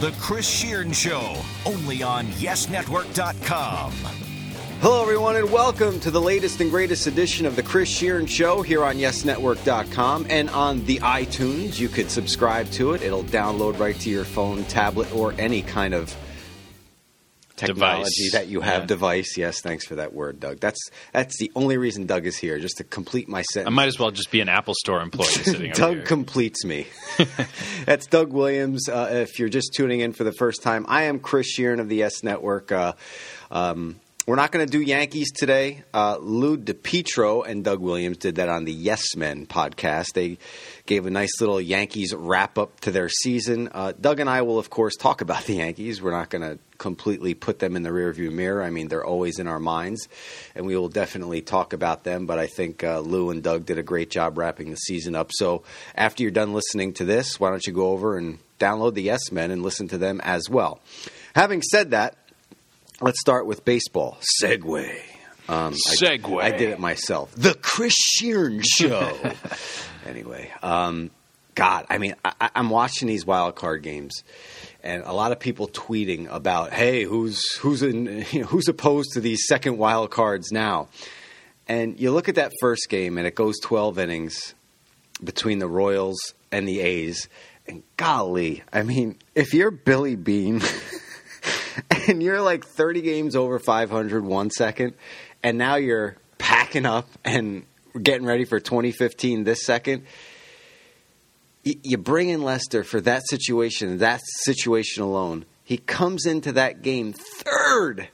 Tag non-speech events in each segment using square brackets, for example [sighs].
The Chris Shearn Show, only on YesNetwork.com. Hello, everyone, and welcome to the latest and greatest edition of the Chris Shearn Show here on YesNetwork.com and on the iTunes. You could subscribe to it. It'll download right to your phone, tablet, or any kind of technology Device. that you have. Yeah. Device. Yes, thanks for that word, Doug. That's that's the only reason Doug is here, just to complete my set. I might as well just be an Apple Store employee [laughs] sitting Doug here. completes me. [laughs] That's Doug Williams. Uh, if you're just tuning in for the first time, I am Chris Shearn of the YES Network. Uh, um, we're not going to do Yankees today. Uh, Lou DiPietro and Doug Williams did that on the Yes Men podcast. They gave a nice little Yankees wrap up to their season. Uh, Doug and I will, of course, talk about the Yankees. We're not going to completely put them in the rearview mirror. I mean, they're always in our minds, and we will definitely talk about them. But I think uh, Lou and Doug did a great job wrapping the season up. So after you're done listening to this, why don't you go over and download the Yes Men and listen to them as well? Having said that, let's start with baseball. Segue. Um, I- Segue. I, did it myself. The Chris Shearn Show. [laughs] anyway, um, God, I mean, I, I- I'm watching these wild card games, and a lot of people tweeting about, "Hey, who's who's in you [laughs] know, who's opposed to these second wild cards now?" And you look at that first game, and it goes 12 innings between the Royals and the A's. And golly, I mean, if you're Billy Beane [laughs] and you're like 30 games over 500 one second, and now you're packing up and getting ready for 2015 this second, you bring in Lester for that situation, that situation alone. He comes into that game third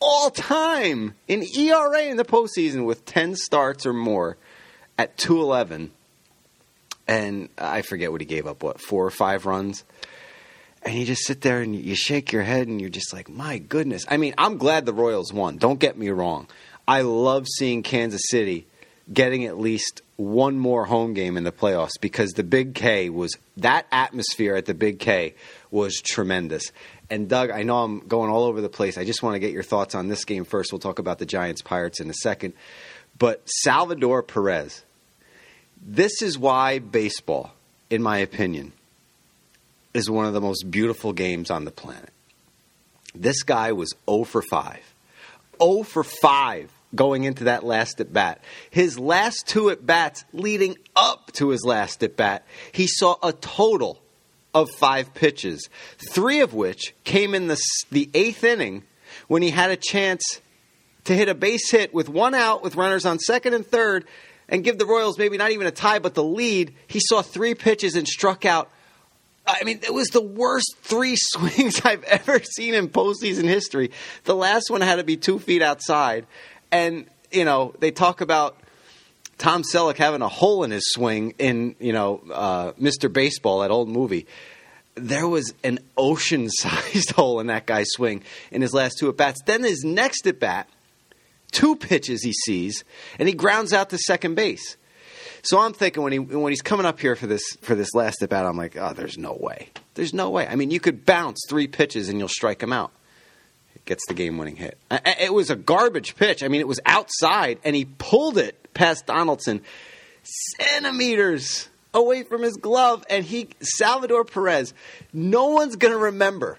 all time in ERA in the postseason with 10 starts or more at 211. And I forget what he gave up, what, four or five runs? And you just sit there and you shake your head and you're just like, my goodness. I mean, I'm glad the Royals won. Don't get me wrong. I love seeing Kansas City getting at least one more home game in the playoffs because the Big K was that atmosphere at the Big K was tremendous. And Doug, I know I'm going all over the place. I just want to get your thoughts on this game first. We'll talk about the Giants Pirates in a second. But Salvador Perez, this is why baseball, in my opinion, is one of the most beautiful games on the planet. This guy was 0 for 5. 0 for 5 going into that last at bat. His last two at bats leading up to his last at bat, he saw a total of five pitches, three of which came in the, the eighth inning when he had a chance to hit a base hit with one out with runners on second and third and give the Royals maybe not even a tie but the lead. He saw three pitches and struck out. I mean, it was the worst three [laughs] swings I've ever seen in postseason history. The last one had to be two feet outside. And, you know, they talk about Tom Selleck having a hole in his swing in, you know, uh, Mr. Baseball, that old movie. There was an ocean sized [laughs] hole in that guy's swing in his last two at bats. Then his next at bat, two pitches he sees, and he grounds out to second base. So I'm thinking when he when he's coming up here for this for this last at bat, I'm like, oh, there's no way, there's no way. I mean, you could bounce three pitches and you'll strike him out. Gets the game winning hit. I- I- It was a garbage pitch. I mean, it was outside, and he pulled it past Donaldson, centimeters away from his glove, and he Salvador Perez. No one's gonna remember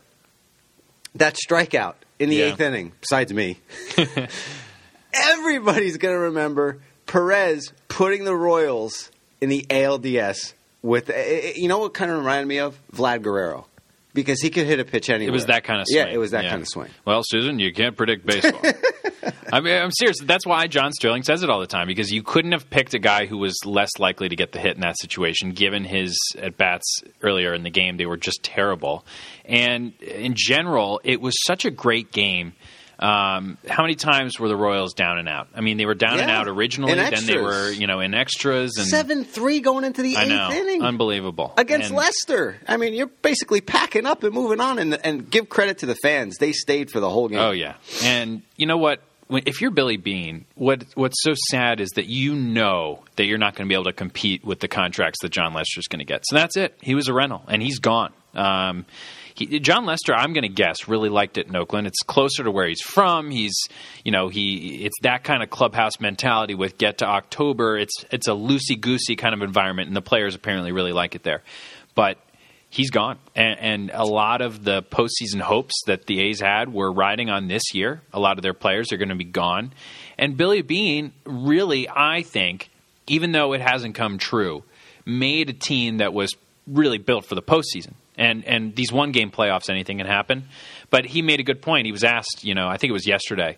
that strikeout in the Yeah. eighth inning, besides me. [laughs] [laughs] Everybody's going to remember Perez putting the Royals in the ALDS with, eh, you know what kind of reminded me of? Vlad Guerrero. Because he could hit a pitch anywhere. It was that kind of swing. Yeah, it was that Yeah. kind of swing. Well, Susan, you can't predict baseball. [laughs] I mean, I'm serious. That's why John Sterling says it all the time because you couldn't have picked a guy who was less likely to get the hit in that situation, given his at bats earlier in the game. They were just terrible, and in general, it was such a great game. Um, how many times were the Royals down and out? I mean, they were down and out originally. In Then they were, you know, in extras and 7 3 going into the I eighth know, inning. unbelievable Against And- Lester. I mean, you're basically packing up and moving on. And, and give credit to the fans. They stayed for the whole game. Oh yeah, and you know what? If you're Billy Beane, what what's so sad is that you know that you're not going to be able to compete with the contracts that Jon Lester's going to get. So that's it. He was a rental, and he's gone. Um, he, Jon Lester, I'm going to guess, really liked it in Oakland. It's closer to where he's from. He's, you know, he it's that kind of clubhouse mentality with get to October. It's it's a loosey goosey kind of environment, and the players apparently really like it there. But he's gone. And, and, a lot of the postseason hopes that the A's had were riding on this year. A lot of their players are going to be gone. And Billy Beane, really, I think, even though it hasn't come true, made a team that was really built for the postseason. And and these one game playoffs, anything can happen. But he made a good point. He was asked, you know, I think it was yesterday.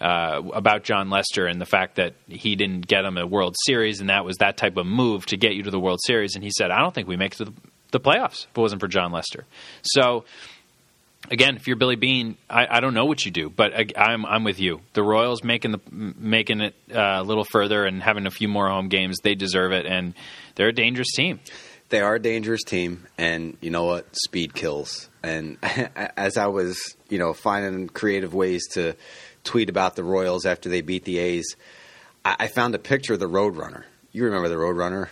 Uh, about Jon Lester and the fact that he didn't get him a World Series, and that was that type of move to get you to the World Series. And he said, "I don't think we make it to the, the playoffs if it wasn't for Jon Lester." So again, if you're Billy Beane, I, I, don't know what you do, but I, am I'm, I'm with you. The Royals making the making it uh, a little further and having a few more home games, they deserve it, and they're a dangerous team. They are a dangerous team, and you know what? Speed kills. And [laughs] as I was, you know, finding creative ways to tweet about the Royals after they beat the A's, I, I found a picture of the Roadrunner. You remember the Roadrunner?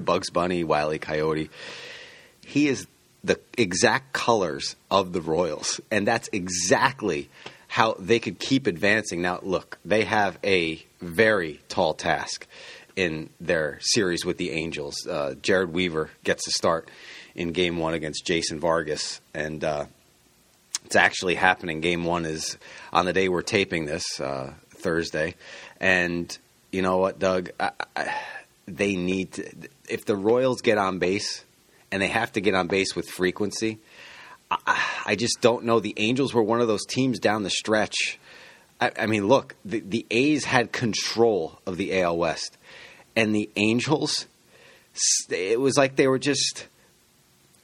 [laughs] Bugs Bunny, Wiley Coyote. He is the exact colors of the Royals, and that's exactly how they could keep advancing. Now, look, they have a very tall task in their series with the Angels. Uh, Jered Weaver gets to start in Game One against Jason Vargas, and uh, it's actually happening. Game One is on the day we're taping this uh, Thursday, and you know what, Doug? I, I, they need to. If the Royals get on base and they have to get on base with frequency. I, I just don't know. The Angels were one of those teams down the stretch. I, I mean, look, the, the A's had control of the AL West, and the Angels, it was like they were just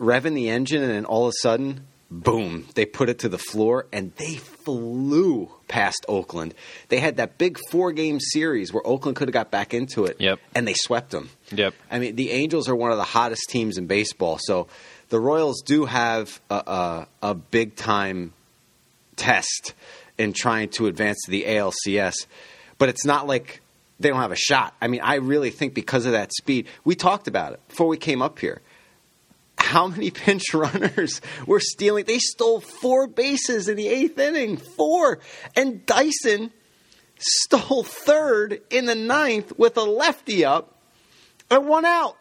revving the engine, and then all of a sudden, boom, they put it to the floor, and they flew past Oakland. They had that big four game series where Oakland could have got back into it. Yep. And they swept them. Yep. I mean, the Angels are one of the hottest teams in baseball. So the Royals do have a, a, a big time test in trying to advance to the ALCS. But it's not like they don't have a shot. I mean, I really think because of that speed, we talked about it before we came up here how many [laughs] pinch runners were stealing? They stole four bases in the eighth inning, four. And Dyson stole third in the ninth with a lefty up and one out.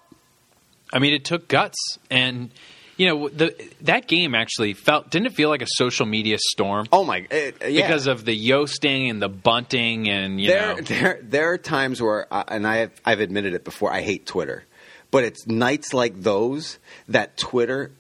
I mean, it took guts, and you know the, that game actually felt didn't it feel like a social media storm? Oh my, uh, yeah. because of the yosting and the bunting, and you there, know, there there are times where, uh, and I have, I've admitted it before, I hate Twitter. But it's nights like those that Twitter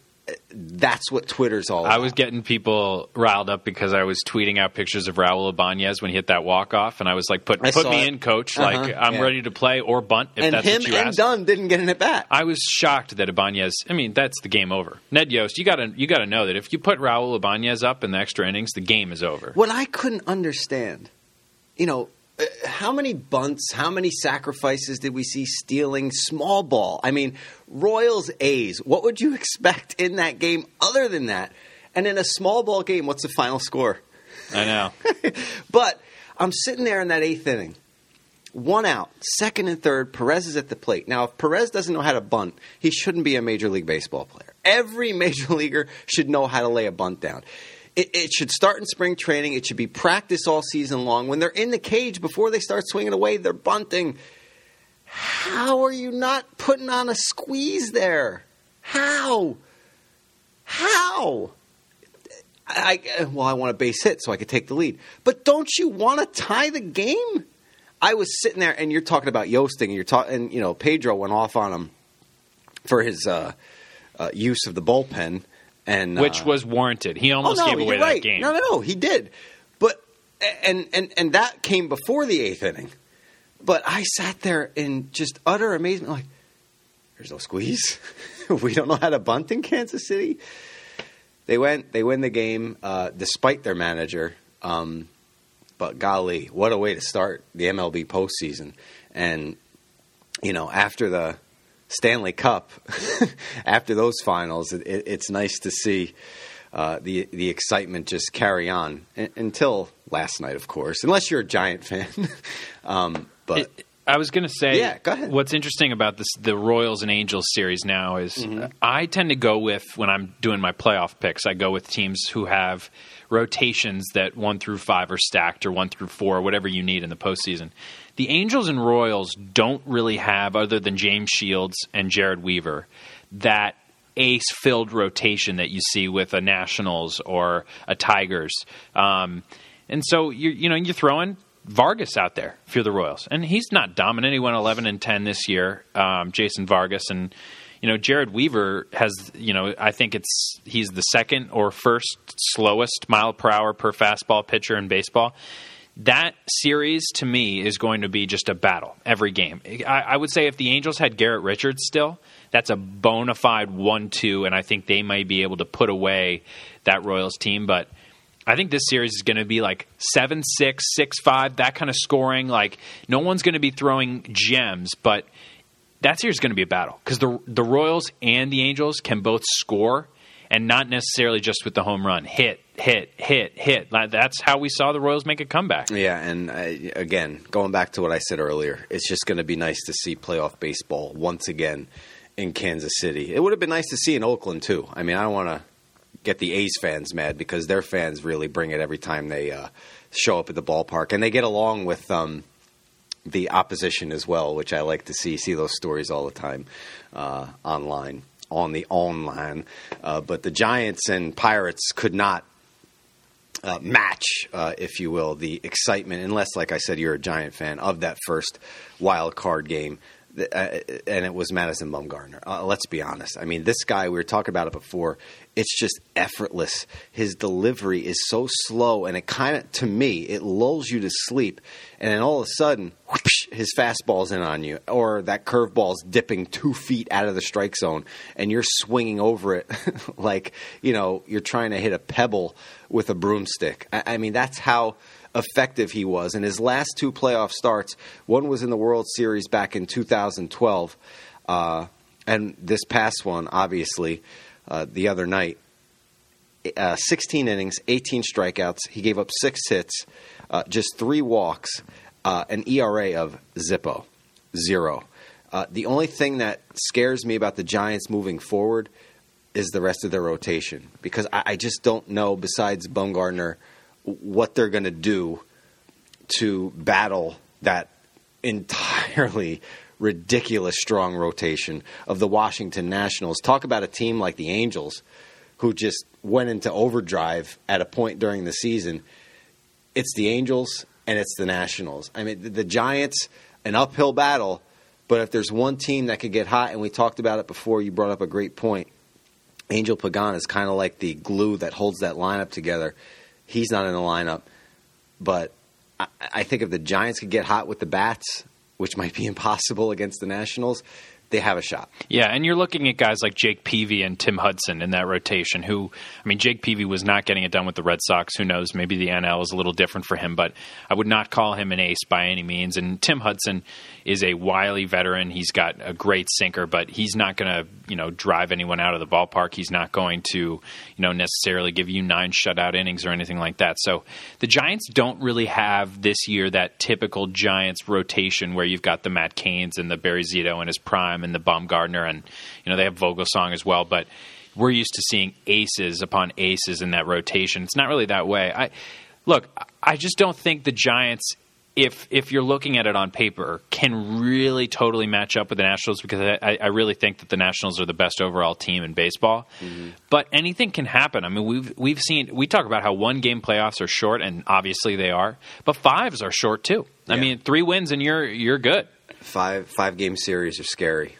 that's what Twitter's all about. I was getting people riled up because I was tweeting out pictures of Raul Ibanez when he hit that walk off, and I was like, "Put put me it. in, coach. Uh-huh, like I'm yeah. ready to play or bunt if and that's him what you and asked." Dunn didn't get in it bat. I was shocked that Ibanez. I mean, that's the game over. Ned Yost, you got to you got to know that if you put Raul Ibanez up in the extra innings, the game is over. What I couldn't understand, you know, how many bunts, how many sacrifices did we see stealing small ball? I mean, Royals A's, what would you [laughs] expect in that game other than that? And in a small ball game, what's the final score? I know. [laughs] but I'm sitting there in that eighth inning, one out, second and third. Perez is at the plate. Now, if Perez doesn't know how to bunt, he shouldn't be a Major League Baseball player. Every [laughs] Major Leaguer should know how to lay a bunt down. It, it, should start in spring training. It should be practice all season long. When they're in the cage, before they start swinging away, they're bunting. How are you not putting on a squeeze there? How? How? I, well, I want a base hit so I could take the lead. But don't you want to tie the game? I was sitting there, and you're talking about Yosting, and you're talking, and you know Pedro went off on him for his uh, uh, use of the bullpen and which uh, was warranted. He almost oh, no, gave away right. that game. No, no, no, he did. But and and and that came before the eighth inning. But I sat there in just utter amazement, like, "There's no squeeze. [laughs] we don't know how to bunt in Kansas City." They went. They win the game uh, despite their manager. Um, but golly, what a way to start the MLB postseason! And you know, after the Stanley Cup [laughs] after those finals, it, it, it's nice to see uh, the the excitement just carry on until last night, of course. Unless you're a Giant fan, [laughs] um, but. It, I was going to say, yeah, go ahead. What's interesting about this, the Royals and Angels series now is mm-hmm. I tend to go with when I'm doing my playoff picks. I go with teams who have rotations that one through five are stacked or one through four, whatever you need in the postseason. The Angels and Royals don't really have, other than James Shields and Jered Weaver, that ace filled rotation that you see with a Nationals or a Tigers. Um, and so you you know you're throwing Vargas out there you're the Royals, and he's not dominant. He went 11 and 10 this year, um, Jason Vargas, and you know Jered Weaver has you know I think it's he's the second or first slowest mile per hour per fastball pitcher in baseball. That series to me is going to be just a battle every game. I, I would say if the Angels had Garrett Richards still, that's a bona fide one-two, and I think they might be able to put away that Royals team, but. I think this series is going to be like 7 6, 6 5, that kind of scoring. Like, no one's going to be throwing gems, but that series is going to be a battle because the, the Royals and the Angels can both score and not necessarily just with the home run. Hit, hit, hit, hit. That's how we saw the Royals make a comeback. Yeah, and uh, again, going back to what I said earlier, it's just going to be nice to see playoff baseball once again in Kansas City. It would have been nice to see in Oakland, too. I mean, I don't want to get the A's fans mad because their fans really bring it every time they uh, show up at the ballpark, and they get along with um, the opposition as well, which I like to see. See those stories all the time uh, online on the online. Uh, but the Giants and Pirates could not uh, match, uh, if you will, the excitement, unless, like I said, you're a Giant fan of that first wild card game. Uh, and it was Madison Bumgarner. Uh, let's be honest. I mean, this guy, we were talking about it before it's just effortless. His delivery is so slow, and it kind of, to me, it lulls you to sleep. And then all of a sudden, his fastball's in on you, or that curveball's dipping two feet out of the strike zone, and you're swinging over it [laughs] like you know you're trying to hit a pebble with a broomstick. I, I mean, that's how effective he was. In his last two playoff starts, one was in the World Series back in 2012, uh, and this past one, obviously uh, the other night. Uh, 16 innings, 18 strikeouts. He gave up six hits, uh, just three walks, uh, an ERA of zippo, zero. Uh, the only thing that scares me about the Giants moving forward is the rest of their rotation because I, I just don't know, besides Bumgarner, what they're going to do to battle that entirely [laughs] ridiculous strong rotation of the Washington Nationals. Talk about a team like the Angels who just went into overdrive at a point during the season. It's the Angels and it's the Nationals. I mean, the, the Giants, an uphill battle, but if there's one team that could get hot, and we talked about it before, you brought up a great point. Angel Pagan is kind of like the glue that holds that lineup together. He's not in the lineup, but I, I think if the Giants could get hot with the bats, which might be [laughs] impossible against the Nationals, they have a shot. Yeah, and you're looking at guys like Jake Peavy and Tim Hudson in that rotation. Who, I mean, Jake Peavy was not getting it done with the Red Sox. Who knows? Maybe the NL is a little different for him, but I would not call him an ace by any means. And Tim Hudson is a wily veteran. He's got a great sinker, but he's not going to, you know, drive anyone out of the ballpark. He's not going to, you know, necessarily give you nine shutout innings or anything like that. So the Giants don't really have this year that typical Giants rotation where you've got the Matt Cains and the Barry Zito in his prime and the Bumgarner, and you know they have Vogelsong as well, but we're used to seeing aces upon aces in that rotation. It's not really that way. I look, I just don't think the Giants if if you're looking at it on paper, can really totally match up with the Nationals because I, I really think that the Nationals are the best overall team in baseball. Mm-hmm. But anything can happen. I mean, we've we've seen we talk about how one game playoffs are short, and obviously they are, but fives are short too. Yeah. I mean, three wins and you're you're good. Five five game series are scary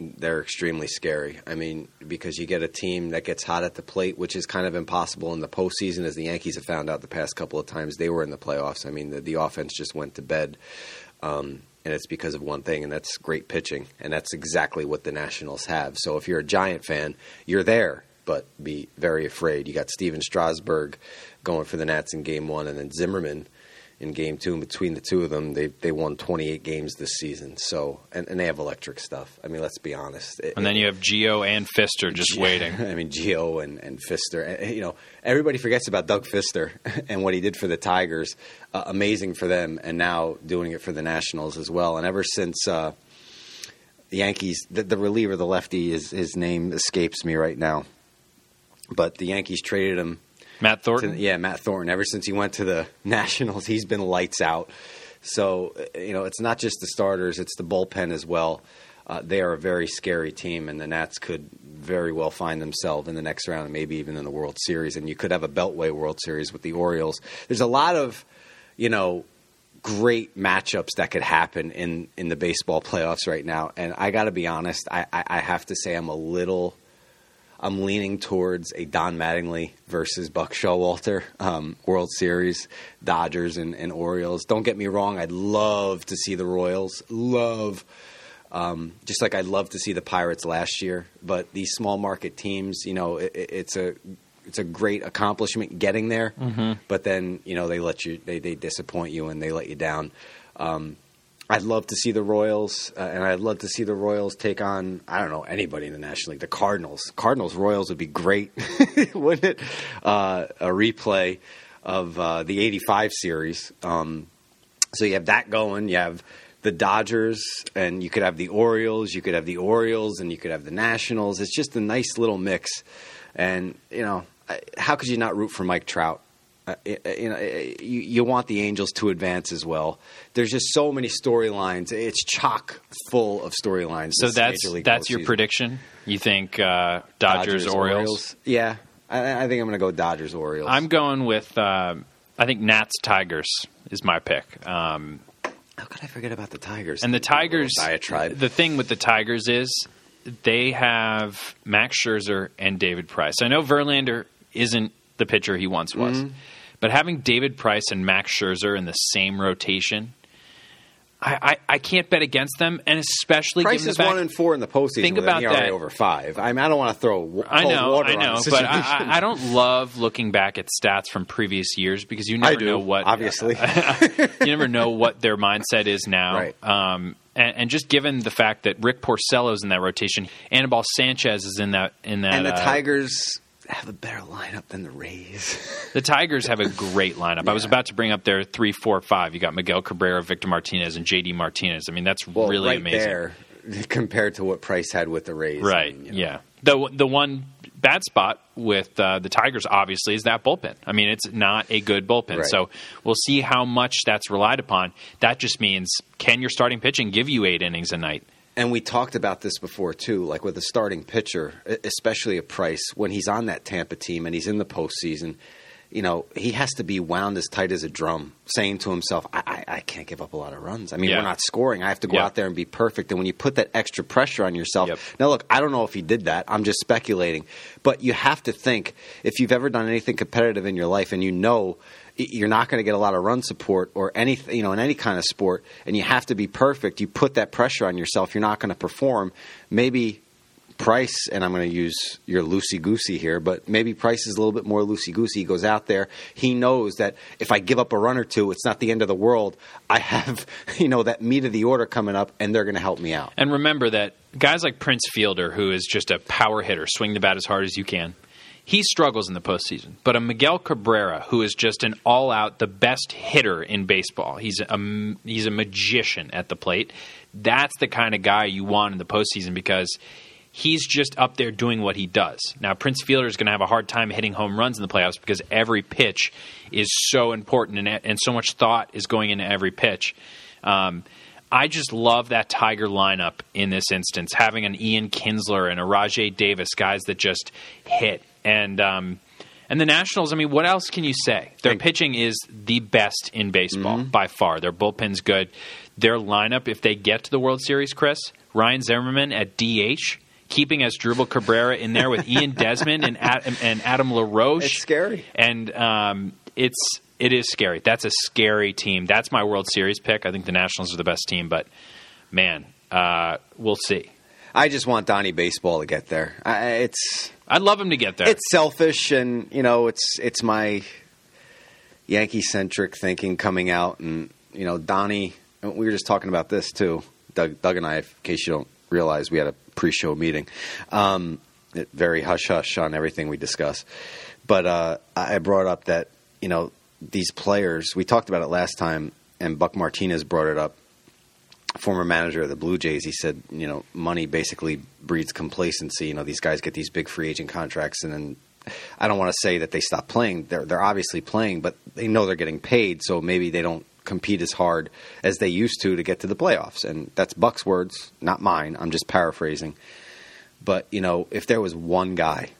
they're extremely scary. I mean, because you get a team that gets hot at the plate, which is kind of impossible in the postseason, as the Yankees have found out the past couple of times they were in the playoffs. I mean, the, the offense just went to bed, um, and it's because of one thing, and that's great pitching, and that's exactly what the Nationals have. So if you're a Giant fan, you're there, but be very afraid. You got Stephen Strasburg going for the Nats in Game One, and then Zimmermann in game two. And between the two of them, they they won 28 games this season. So and, and they have electric stuff. I mean, let's be honest. It, and then you have Gio and Fister just [laughs] waiting. I mean, Gio and and Fister. You know, everybody forgets about Doug Fister [laughs] and what he did for the Tigers. Uh, amazing for them, and now doing it for the Nationals as well. And ever since. Uh, the Yankees, the, the reliever, the lefty, is his name escapes me right now. But the Yankees traded him Matt Thornton? To, yeah, Matt Thornton. Ever since he went to the [laughs] Nationals, he's been lights out. So, you know, it's not just the starters, it's the bullpen as well. uh, they are a very scary team, and the Nats could very well find themselves in the next round, and maybe even in the World Series. And you could have a Beltway World Series with the Orioles. There's a lot of, you know, great matchups that could happen in in the baseball playoffs right now. And I got to be honest, I, I, I have to say I'm a little. I'm leaning towards a Don Mattingly versus Buck Showalter um, World Series, Dodgers and, and Orioles. Don't get me wrong, I'd love to see the Royals. Love um, just like I'd love to see the Pirates last year, but these small market teams, you know, it, it's a it's a great accomplishment getting there. Mm-hmm. But then you know they let you they, they disappoint you and they let you down. Um, I'd love to see the Royals, uh, and I'd love to see the Royals take on I don't know anybody in the National League. The Cardinals, Cardinals Royals would be great, [laughs] wouldn't it? Uh, a replay of uh, the '85 series. Um, so you have that going. You have the Dodgers, and you could have the Orioles. You could have the Orioles, and you could have the Nationals. It's just a nice little mix. And you know, how could you not root for Mike Trout? Uh, you know, you, you want the Angels to advance as well. There's just so many storylines. It's chock full of storylines. So that's that's your prediction. You think uh, Dodgers, Dodgers Orioles? Orioles? Yeah, I, I, think I'm going to go Dodgers Orioles. I'm going with uh, I think Nats Tigers is my pick. Um, how could I forget about the Tigers? And the Tigers, diatribe. The thing with the Tigers is they have Max Scherzer and David Price. I know Verlander isn't the pitcher he once was, mm-hmm. But having David Price and Max Scherzer in the same rotation I, I, I, can't bet against them, and especially Price is one and four in the postseason. Think about that over five. I mean, I don't want to throw. I know, I know, but I, I, don't love looking back at stats from previous years because you never do, know what. Obviously, [laughs] you never know what their mindset is now. Right. Um, and, and, just given the fact that Rick Porcello's in that rotation, Anibal Sanchez is in that in that, and the uh, Tigers have a better lineup than the Rays. [laughs] the Tigers have a great lineup. Yeah. I was about to bring up their three, four, five. You got Miguel Cabrera, Victor Martinez, and JD Martinez. I mean, that's well, really right amazing. There, [laughs] compared to what Price had with the Rays, right? You know. Yeah. The the one bad spot with uh, the Tigers obviously is that bullpen. I mean, it's not a good bullpen. Right. So we'll see how much that's relied upon. That just means can your starting pitching give you eight innings a night? And we talked about this before too, like with a starting pitcher, especially a Price, when he's on that Tampa team and he's in the postseason, you know, he has to be wound as tight as a drum, saying to himself, I, I, I can't give up a lot of runs. I mean, yeah. we're not scoring. I have to go yeah. out there and be perfect. And when you put that extra pressure on yourself, yep. now look, I don't know if he did that. I'm just speculating. But you have to think if you've ever done anything competitive in your life and you know – you're not going to get a lot of run support or any you know in any kind of sport, and you have to be perfect. You put that pressure on yourself. You're not going to perform. Maybe Price, and I'm going to use your loosey goosey here, but maybe Price is a little bit more loosey goosey. He goes out there. He knows that if I give up a run or two, it's not the end of the world. I have, [laughs] you know, that meat of the order coming up, and they're going to help me out. And remember that guys like Prince Fielder, who is just a power hitter, swing the bat as hard as you can he struggles in the postseason. But a Miguel Cabrera, who is just an all-out, the best hitter in baseball, he's a he's a magician at the plate. That's the kind of guy you want in the postseason because he's just up there doing what he does. Now, Prince Fielder is going to have a hard time hitting home runs in the playoffs because every pitch is so important and, and so much thought is going into every pitch. Um, I just love that Tiger lineup in this instance, having an Ian Kinsler and a Rajai Davis, guys that just hit and um, and the Nationals, I mean, what else can you say? Their pitching is the best in baseball mm-hmm. by far. Their bullpen's good. Their lineup, if they get to the World Series, Chris, Ryan Zimmerman at DH, keeping Asdrubal Cabrera in there with Ian [laughs] Desmond and Adam, and Adam LaRoche. It's scary. And um, it's it is scary. That's a scary team. That's my World Series pick. I think the Nationals are the best team, but man, uh, we'll see. I just want Donnie Baseball to get there. I, it's I'd love him to get there. It's selfish, and you know, it's it's my Yankee centric thinking coming out, and you know, Donnie. We were just talking about this too, Doug, Doug and I. In case you don't realize, we had a pre-show meeting. Um, very hush hush on everything we discuss, but uh, I brought up that you know these players. We talked about it last time, and Buck Martinez brought it up former manager of the Blue Jays, he said, you know, money basically breeds complacency. You know, these guys get these big free agent contracts, and then I don't want to say that they stop playing. They're they're obviously playing, but they know they're getting paid, so maybe they don't compete as hard as they used to to get to the playoffs. And that's Buck's words, not mine. I'm just paraphrasing. But, you know, if there was one guy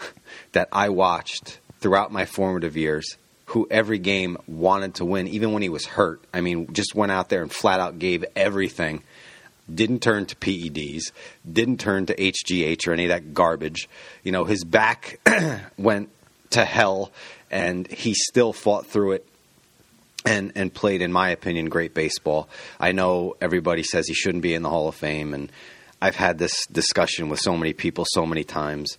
[laughs] that I watched throughout my formative years who every game wanted to win, even when he was hurt, I mean, just went out there and flat out gave everything didn't turn to PEDs, didn't turn to HGH or any of that garbage. You know, his back [clears throat] went to hell, and he still fought through it. And, and played, in my opinion, great baseball. I know everybody says he shouldn't be in the Hall of Fame, and I've had this discussion with so many people so many times.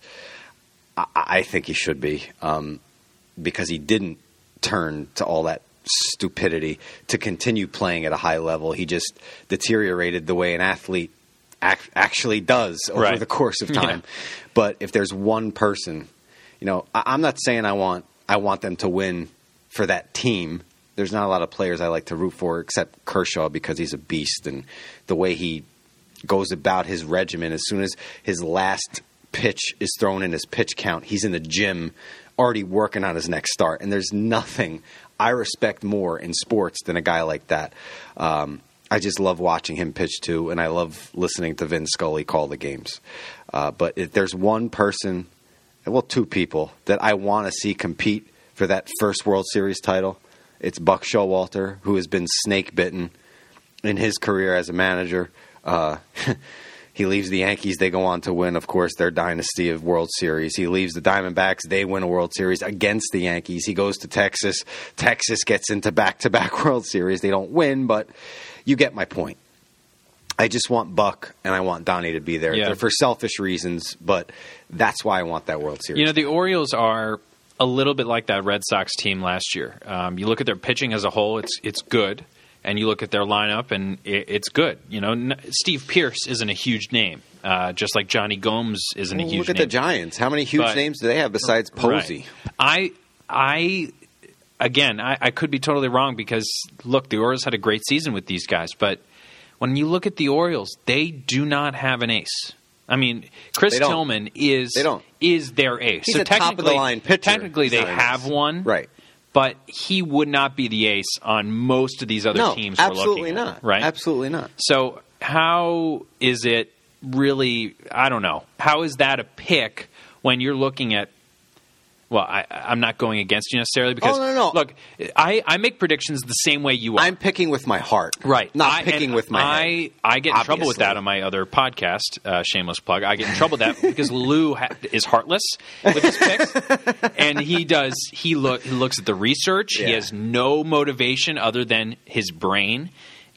I, I think he should be um, because he didn't turn to all that stupidity to continue playing at a high level. He just deteriorated the way an athlete ac- actually does over Right. the course of [laughs] time. But if there's one person, you know, I- I'm not saying I want I want them to win for that team. There's not a lot of players I like to root for except Kershaw because he's a beast and the way he goes about his regimen as soon as his last pitch is thrown in his pitch count, he's in the gym already working on his next start. And there's nothing I respect more in sports than a guy like that. Um, I just love watching him pitch too, and I love listening to Vin Scully call the games. Uh, but if there's one person, well, two people that I want to see compete for that first World Series title, it's Buck Showalter, who has been snake bitten in his career as a manager. Uh, [laughs] he leaves the Yankees, they go on to win, of course, their dynasty of World Series. He leaves the Diamondbacks, they win a World Series against the Yankees. He goes to Texas. Texas gets into back to back World Series. They don't win, but you get my point. I just want Buck and I want Donnie to be there. Yeah. They're for selfish reasons, but that's why I want that World Series. You know, the Orioles are a little bit like that Red Sox team last year. Um, you look at their pitching as a whole; it's it's good, and you look at their lineup, and it, it's good. You know, n- Steve Pearce isn't a huge name, uh, just like Jonny Gomes isn't a Well, huge look at name. the Giants. How many huge But- names do they have besides Posey? Right. I I again, I, I could be totally wrong because look, the Orioles had a great season with these guys, but when you look at the Orioles, they do not have an ace. I mean, Chris. Tillman is is their ace. He's so a top of the line pitcher. Technically, they have one, Right. But he would not be the ace on most of these other No, teams. we're absolutely looking at, not. right? Absolutely not. So how is it really? I don't know. How is that a pick when you're looking at? Well, I, I'm not going against you necessarily because Oh, no, no. look, I, I make predictions the same way you are. I'm picking with my heart. Right, Not I- picking with my I, head. I get in trouble with that on my other podcast, uh, shameless plug. I get in trouble with that because Lou ha- is heartless with his picks, [laughs] and he does. He look he looks at the research. He has no motivation other than his brain.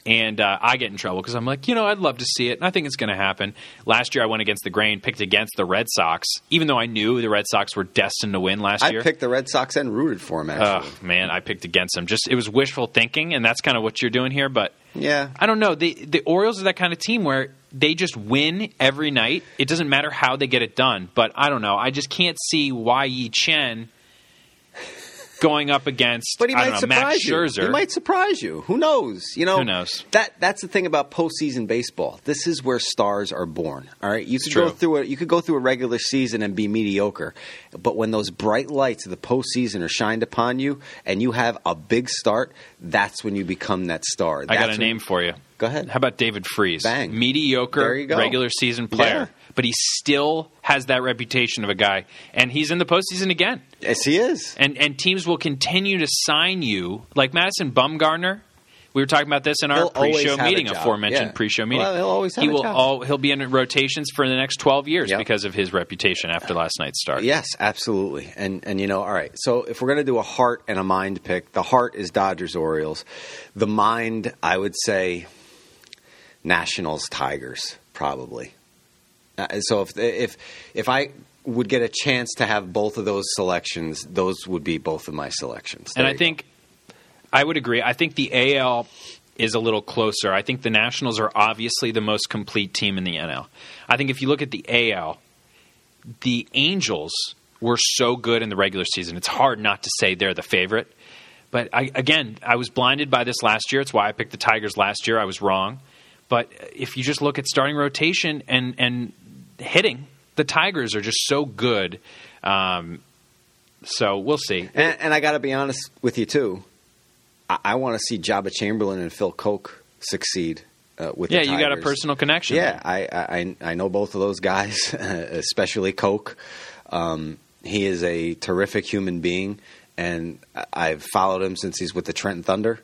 And uh, I get in trouble because I'm like, you know, I'd love to see it, and I think it's going to happen. Last year, I went against the grain, picked against the Red Sox, even though I knew the Red Sox were destined to win last I year. I picked the Red Sox and rooted for them. Actually, Oh man, I picked against them. Just it was wishful thinking, and that's kind of what you're doing here. But yeah. I don't know. The the Orioles are that kind of team where they just win every night. It doesn't matter how they get it done. But I don't know. I just can't see why Yi Chen going up against But he I might don't know, Max surprise you. Scherzer. He might surprise you. Who knows? You know, Who knows? That that's the thing about postseason baseball. This is where stars are born. All right, you could true. go through a you could go through a regular season and be mediocre, but when those bright lights of the postseason are shined upon you and you have a big start, that's when you become that star. I got That's a name for you. Go ahead. How about David Freese? Bang. Mediocre There you go. regular season player. Yeah. But he still has that reputation of a guy. And he's in the postseason again. Yes, he is. and and teams will continue to sign you like Madison Bumgarner. We were talking about this in our He'll pre-show meeting, aforementioned Yeah. pre-show meeting. Well, he'll always have he a will job. all he'll be in rotations for the next twelve years Yep. because of his reputation after last night's start. Yes, absolutely. And and you know, all right. So if we're going to do a heart and a mind pick, the heart is Dodgers Orioles. The mind, I would say Nationals Tigers probably. Uh, so if if if I would get a chance to have both of those selections, those would be both of my selections. and I you go. think I would agree. I think the AL is a little closer. I think the Nationals are obviously the most complete team in the NL. I think if you look at the AL, the Angels were so good in the regular season. It's hard not to say they're the favorite. But I, again, I was blinded by this last year. It's why I picked the Tigers last year. I was wrong. But if you just look at starting rotation and and hitting, the Tigers are just so good. Um, so we'll see. And, and I got to be honest with you too. I, I want to see Joba Chamberlain and Phil Coke succeed uh, with. Yeah, you got a personal connection. Yeah, I, I I know both of those guys, [laughs] especially Coke. Um, he is a terrific human being, and I've followed him since he's with the Trenton Thunder.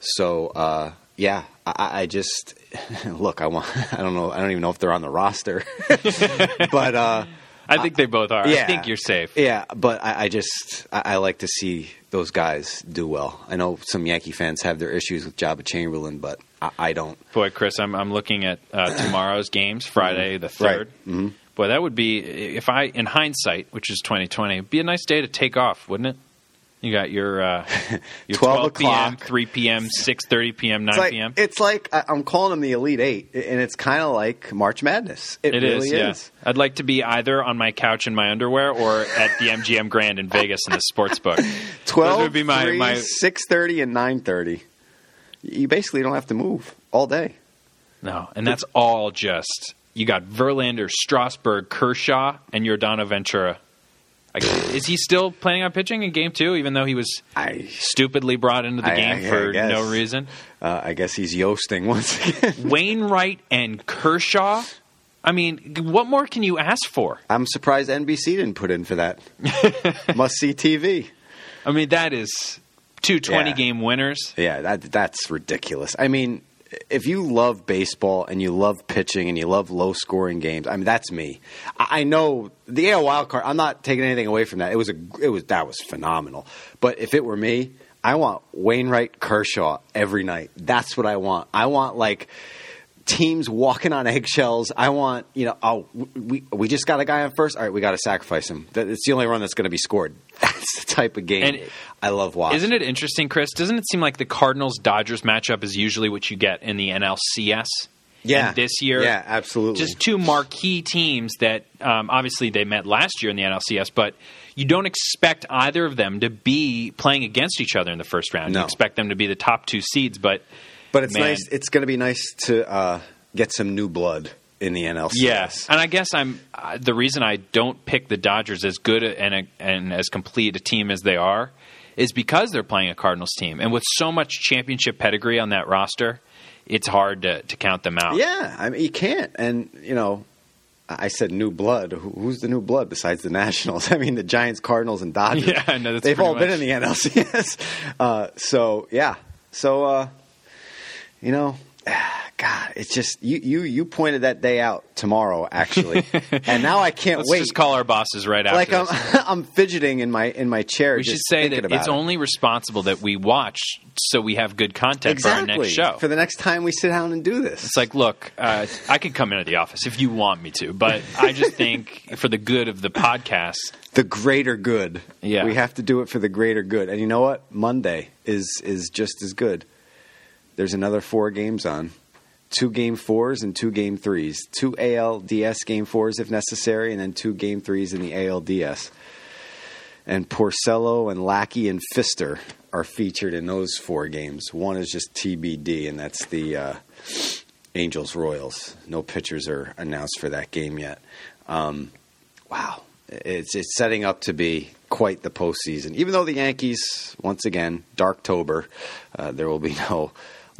So uh, yeah, I, I just [laughs] look. I want. [laughs] I don't know. I don't even know if they're on the roster, [laughs] but uh, I think they both are. I think you're safe. yeah. But I, I just I, I like to see those guys do well. I know some Yankee fans have their issues with Joba Chamberlain, but I, I don't. Boy, Chris, I'm I'm looking at uh, [clears throat] tomorrow's games, Friday the Right. 3rd Mm-hmm. Boy, that would be if I, in hindsight, which is 2020, be a nice day to take off, wouldn't it? You got your uh, [laughs] your 12 12, p.m., o'clock. 3 p.m., 6:30 p.m., 9 It's like, p.m. it's like I'm calling them the Elite Eight, and it's kind of like March Madness. It, It really is, yeah. is. I'd like to be either on my couch in my underwear or at the MGM Grand in Vegas in the sports book. [laughs] 12, Those would be my- 3, my- 6.30, and 9.30. You basically don't have to move all day. No, and that's all just you got Verlander, Strasburg, Kershaw, and Yordano Ventura. Like, is he still planning on pitching in Game Two, even though he was I, stupidly brought into the I- game I- for guess. no reason? uh, I guess he's yosting once again. [laughs] Wainwright and Kershaw. I mean, what more can you ask for? I'm surprised NBC didn't put in for that. [laughs] Must see TV. I mean, that is two 20 Yeah. game winners. Yeah, that that's ridiculous. I mean, if you love baseball and you love pitching and you love low scoring games, I mean that's me. I, know the AL wild card. I'm not taking anything away from that. It was a it was that was phenomenal. But if it were me, I want Wainwright Kershaw every night. That's what I want. I want like teams walking on eggshells. I want, you know, oh, we we just got a guy on first. All right, we got to sacrifice him. It's the only run that's going to be scored. [laughs] That's the type of game And I love watching. Isn't it interesting, Chris? Doesn't it seem like the Cardinals Dodgers matchup is usually what you get in the NLCS? Yeah, And this year, yeah, absolutely. just two marquee teams that um, obviously they met last year in the NLCS, but you don't expect either of them to be playing against each other in the first round. No. You expect them to be the top two seeds, but But it's Man. nice. It's going to be nice to uh, get some new blood in the NLCS. Yes, and I guess I'm uh, the reason I don't pick the Dodgers as good and a, and as complete a team as they are is because they're playing a Cardinals team, and with so much championship pedigree on that roster, it's hard to, to count them out. Yeah, I mean you can't. And you know, I said new blood. Who's the new blood besides the [laughs] Nationals? I mean the Giants, Cardinals, and Dodgers. Yeah, I know, that's They've all been in the NLCS. [laughs] Uh, so yeah. So uh, you know. [sighs] God, it's just you, you. You pointed that day out tomorrow, actually, [laughs] and now I can't Let's wait. just call our bosses right after. like I'm. [laughs] I'm fidgeting in my in my chair. we just should say that it's it. only responsible that we watch so we have good content exactly for our next show. for the next time we sit down and do this. It's like, look, uh, I could come into the office if you want me to, but I just think [laughs] for the good of the podcast, the greater good. Yeah. we have to do it for the greater good. And you know what? Monday is is just as good. There's another four games on. Two game fours and two game threes. Two ALDS game fours if necessary, and then two game threes in the ALDS. And Porcello and Lackey and Fister are featured in those four games. One is just TBD, and that's the uh, Angels Royals. No pitchers are announced for that game yet. Um, wow, it's it's setting up to be quite the postseason. Even though the Yankees, once again, Darktober, uh, there will be [laughs] no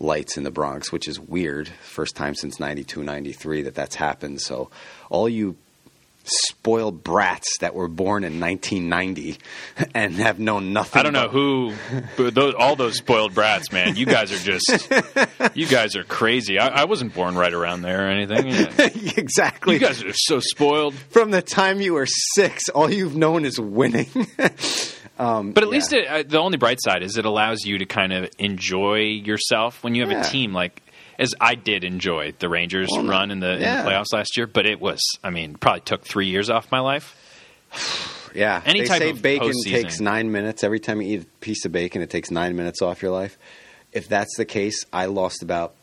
lights in the Bronx, which is weird. First time since 92, 93 that that's happened. So all you spoiled brats that were born in 1990 [laughs] and have known nothing. I don't know who, those, all those spoiled brats, man. You guys are just, [laughs] you guys are crazy. I, I wasn't born right around there or anything. [laughs] exactly. You guys are so spoiled. From the time you were six, all you've known is winning. Um, But at yeah. least it, uh, the only bright side is it allows you to kind of enjoy yourself when you have Yeah. a team like. As I did enjoy the Rangers Well, run in the, yeah. in the playoffs last year, but it was, I mean, probably took three years off my life. [sighs] Yeah, Any they type say of bacon postseason. takes nine minutes. Every time you eat a piece of bacon, it takes nine minutes off your life. If that's the case, I lost about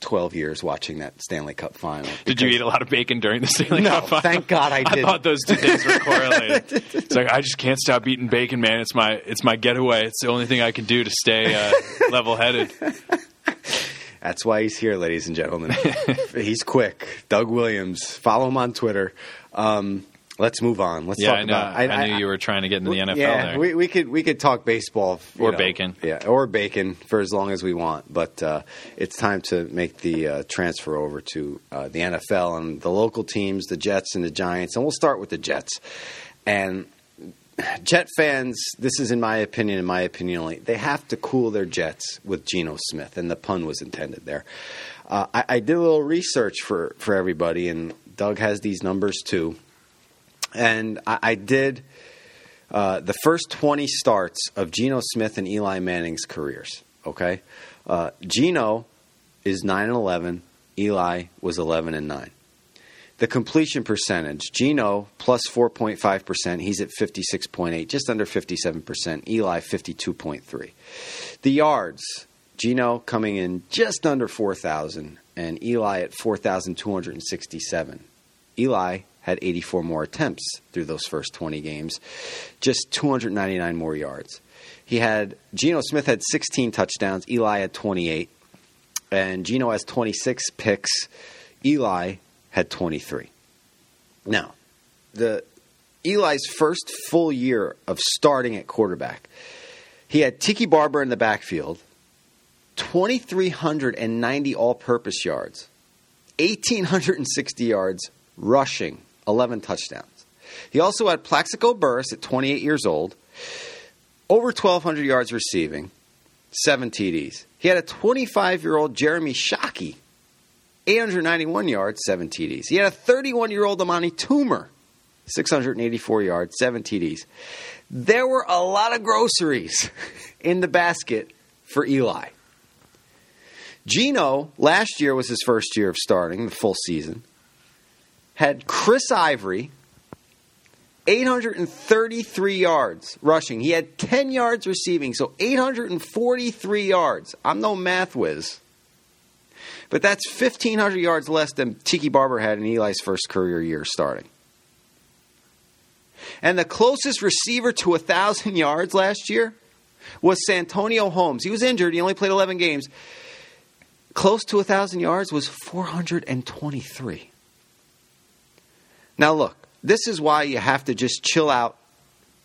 twelve years watching that Stanley Cup final. Did you eat a lot of bacon during the Stanley No, Cup final? thank God I [laughs] I didn't. thought those two things were correlated. [laughs] it's like I just can't stop eating bacon, man. It's my it's my getaway. It's the only thing I can do to stay uh, [laughs] level headed. That's why he's here, ladies and gentlemen. he's quick. Doug Williams. Follow him on Twitter. Um, let's move on. Let's Yeah, talk I know. about. I, knew you were trying to get into the NFL yeah, there. we, we could we could talk baseball Or know, bacon. Yeah, or bacon for as long as we want. But uh, it's time to make the uh, transfer over to uh, the NFL and the local teams, the Jets and the Giants, and we'll start with the Jets. And Jet fans, this is in my opinion, in my opinion only, they have to cool their Jets with Geno Smith, and the pun was intended there. Uh, I, I did a little research for for everybody, and Doug has these numbers too. And I, I did uh, the first 20 starts of Geno Smith and Eli Manning's careers. Okay, uh, Geno is nine and 11. Eli was 11 and nine. The completion percentage, Geno plus 4.5 percent. He's at 56.8, just under 57 percent. Eli 52.3. The yards, Geno coming in just under 4,000, and Eli at 4,267. Eli had 84 more attempts through those first 20 games, just 299 more yards. He had Geno Smith had 16 touchdowns, Eli had 28, and Geno has 26 picks. Eli had 23. Now, the Eli's first full year of starting at quarterback, he had Tiki Barber in the backfield, 2,390 all-purpose yards, 1,860 yards rushing, 11 touchdowns. He also had Plaxico Burress at 28 years old, over 1,200 yards receiving, seven TDs. He had a 25 year old Jeremy Shockey, 891 yards, seven TDs. He had a 31 year old Amani Toomer, 684 yards, seven TDs. There were a lot of groceries [laughs] in the basket for Eli. Geno, last year was his first year of starting, the full season, had Chris Ivory, 833 yards rushing. He had 10 yards receiving, so 843 yards. I'm no math whiz. But that's 1,500 yards less than Tiki Barber had in Eli's first career year starting. And the closest receiver to 1,000 [laughs] yards last year was Santonio Holmes. He was injured, he only played 11 games. Close to 1,000 yards was 423. Now, look, this is why you have to just chill out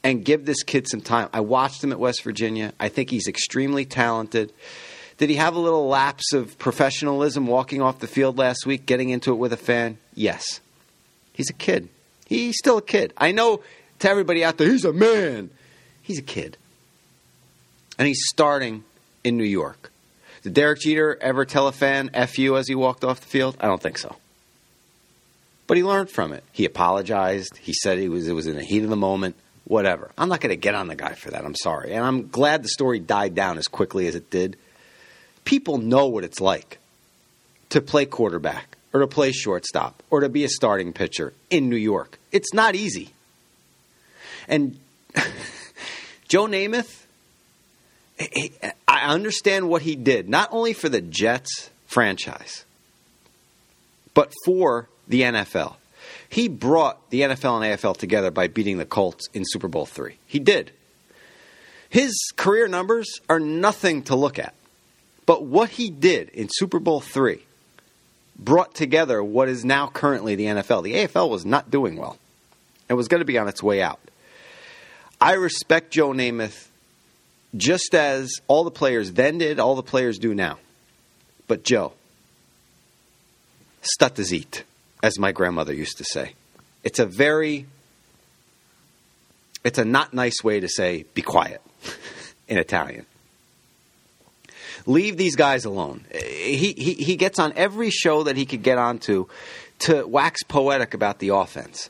and give this kid some time. I watched him at West Virginia. I think he's extremely talented. Did he have a little lapse of professionalism walking off the field last week, getting into it with a fan? Yes. He's a kid. He's still a kid. I know to everybody out there, he's a man. He's a kid. And he's starting in New York. Did Derek Jeter ever tell a fan F you as he walked off the field? I don't think so. But he learned from it. He apologized. He said he was it was in the heat of the moment. Whatever. I'm not going to get on the guy for that. I'm sorry. And I'm glad the story died down as quickly as it did. People know what it's like to play quarterback or to play shortstop or to be a starting pitcher in New York. It's not easy. And [laughs] Joe Namath, I understand what he did, not only for the Jets franchise, but for the NFL. He brought the NFL and AFL together by beating the Colts in Super Bowl three. He did. His career numbers are nothing to look at. But what he did in Super Bowl three brought together what is now currently the NFL. The AFL was not doing well. It was going to be on its way out. I respect Joe Namath just as all the players then did, all the players do now. But Joe, eat, as my grandmother used to say. It's a very, it's a not nice way to say be quiet [laughs] in Italian. Leave these guys alone. He, he, he gets on every show that he could get onto to wax poetic about the offense.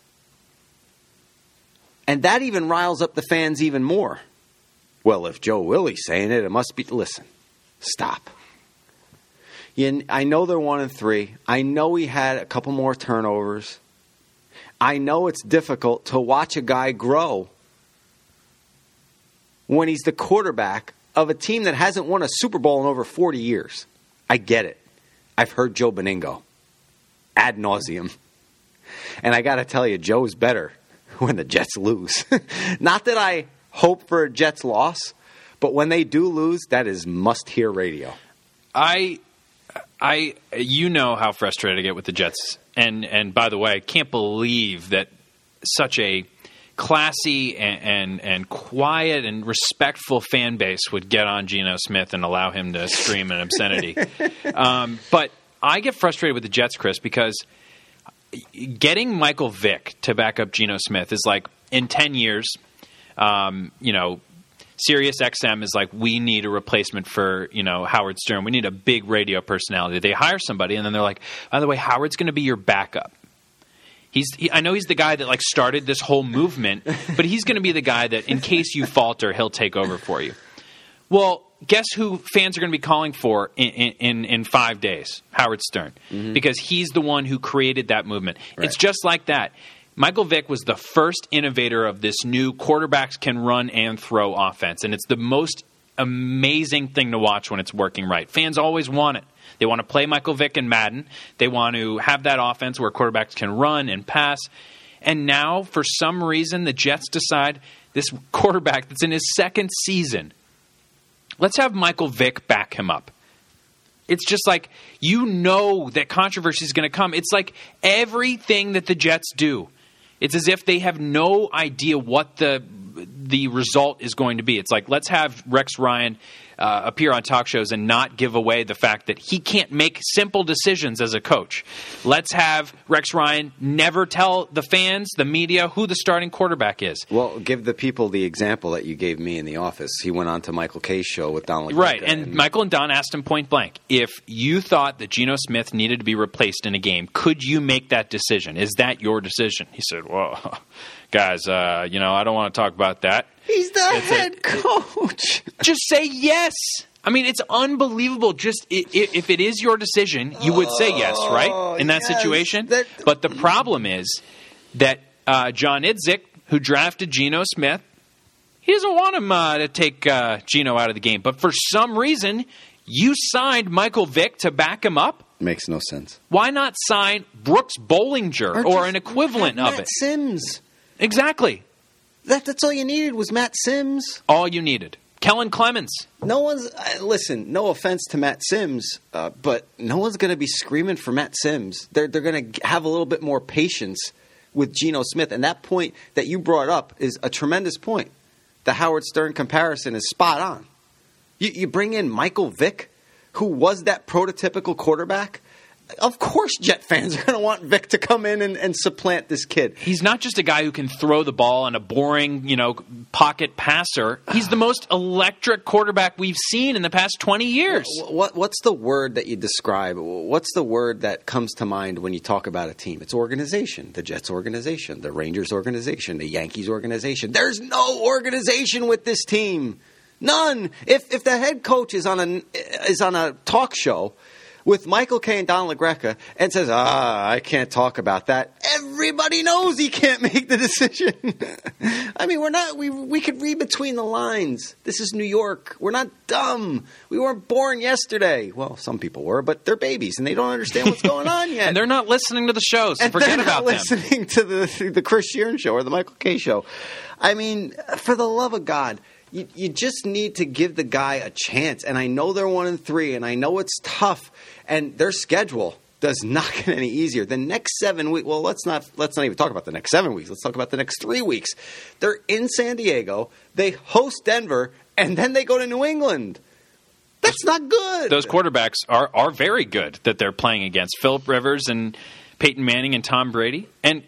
And that even riles up the fans even more. Well, if Joe Willie's saying it, it must be. Listen, stop. You, I know they're one and three. I know he had a couple more turnovers. I know it's difficult to watch a guy grow when he's the quarterback of a team that hasn't won a Super Bowl in over 40 years. I get it. I've heard Joe Benigno ad nauseum. And I got to tell you, Joe's better [laughs] when the Jets lose. [laughs] Not that I hope for a Jets loss, but when they do lose, that is must hear radio. I I you know how frustrated I get with the Jets. And and by the way, I can't believe that such a classy and, and, and quiet and respectful fan base would get on Geno Smith and allow him to scream an obscenity. [laughs] um, but I get frustrated with the Jets, Chris, because getting Michael Vick to back up Geno Smith is like in ten years, um, you know, Sirius XM is like, we need a replacement for you know Howard Stern. We need a big radio personality. They hire somebody, and then they're like, by the way, Howard's going to be your backup. He's, he, I know he's the guy that like started this whole movement, [laughs] but he's going to be the guy that, in case you falter, he'll take over for you. Well, guess who fans are going to be calling for in, in, in five days? Howard Stern, mm-hmm. because he's the one who created that movement. Right. It's just like that. Michael Vick was the first innovator of this new quarterbacks can run and throw offense, and it's the most amazing thing to watch when it's working right. Fans always want it. They want to play Michael Vick and Madden. They want to have that offense where quarterbacks can run and pass. And now, for some reason, the Jets decide this [laughs] quarterback that's in his second season, let's have Michael Vick back him up. It's just like you know that controversy is going to come. It's like everything that the Jets do. It's as if they have no idea what the the result is going to be. It's like let's have Rex Ryan uh, appear on talk shows and not give away the fact that he can't make simple decisions as a coach. Let's have Rex Ryan never tell the fans, the media, who the starting quarterback is. Well, give the people the example that you gave me in the office. He went on to Michael Kay's show with Don. right, and, and Michael and Don asked him point blank if you thought that Geno Smith needed to be replaced in a game, could you make that decision? Is that your decision? He said, "Well." Guys, uh, you know, I don't want to talk about that. He's the it's head a, coach. [laughs] Just say yes. I mean, it's unbelievable. Just if it is your decision, you would say yes, right? Oh, In that yes, situation. That, but the problem is that uh, John Idzik, who drafted Geno Smith, he doesn't want him uh, to take uh, Geno out of the game. But for some reason, you signed Michael Vick to back him up. Makes no sense. Why not sign Brooks Bollinger or, or an equivalent of Matt it? Simms. Exactly. That, that's all you needed was Matt Simms. All you needed. Kellen Clemens. No one's uh, listen. No offense to Matt Simms, uh, but no one's going to be screaming for Matt Simms. They're they're going to have a little bit more patience with Geno Smith, and that point that you brought up is a tremendous point. The Howard Stern comparison is spot on. You, you bring in Michael Vick, who was that prototypical quarterback of course Jet fans are going to want Vick to come in and, and, supplant this kid. He's not just a guy who can throw the ball and a boring, you know, pocket passer. He's the most electric quarterback we've seen in the past 20 years. What, what, what's the word that you describe? What's the word that comes to mind when you talk about a team? It's organization. The Jets organization, the Rangers organization, the Yankees organization. There's no organization with this team. None. If if the head coach is on a is on a talk show with Michael Kay and Don LaGreca and says, ah, I can't talk about that. Everybody knows he can't [laughs] make the decision. [laughs] I mean, we're not, we, we could read between the lines. This is New York. We're not dumb. We weren't born yesterday. Well, some people were, but they're babies and they don't understand what's going on [laughs] yet. and they're not listening to the shows. So and forget they're about not listening to the, the Chris Shearn show or the Michael Kay show. I mean, for the love of God, you, you just need to give the guy a chance. And I know they're one and three, and I know it's tough, and their schedule does [laughs] not get any easier. The next seven weeks. Well, let's not let's not even talk about the next seven weeks. Let's talk about the next three weeks. They're in San Diego. They host Denver, and then they go to New England. That's not good. Those quarterbacks are are very good that they're playing against. Philip Rivers and Peyton Manning and Tom Brady. And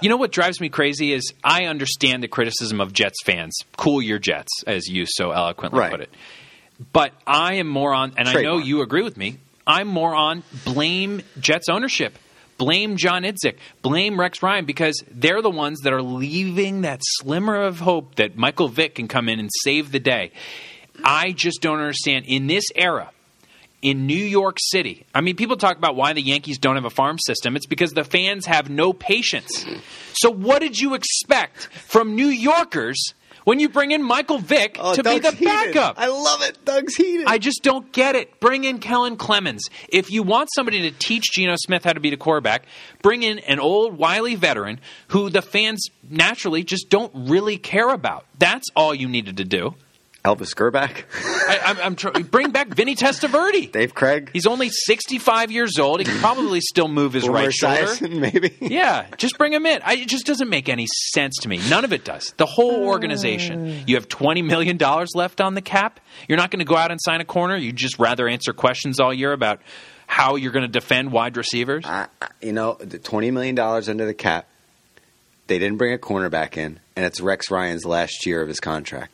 you know what drives me crazy is I understand the criticism of Jets fans. Cool your Jets, as you so eloquently right. put it. But I am more on, and I know you agree with me. I'm more on blame Jets ownership, blame John Idzik, blame Rex Ryan because they're the ones that are leaving that slimmer of hope that Michael Vick can come in and save the day. I just don't understand in this era in New York City. I mean, people talk about why the Yankees don't have a farm system. It's because the fans have no patience. So, what did you expect from New Yorkers when you bring in Michael Vick oh, to Doug's be the backup? I love it. Doug's heated. I just don't get it. Bring in Kellen Clemens. If you want somebody to teach Geno Smith how to be the quarterback, bring in an old, wily veteran who the fans naturally just don't really care about. That's all you needed to do. Elvis Grbac, I, I'm, I'm tr- bring back Vinny Testaverde. Dave Krieg, He's only 65 years old. He can probably still move his Boomer right shoulder. Esiason, maybe. [laughs] Yeah, just bring him in. I, it just doesn't make any sense to me. None of it does. The whole organization. Mm. You have $20 million left on the cap. You're not going to go out and sign a corner. You'd just rather answer questions all year about how you're going to defend wide receivers. I, I- you know, the twenty million dollars under the cap. They didn't bring a cornerback in, and it's Rex Ryan's last year of his contract.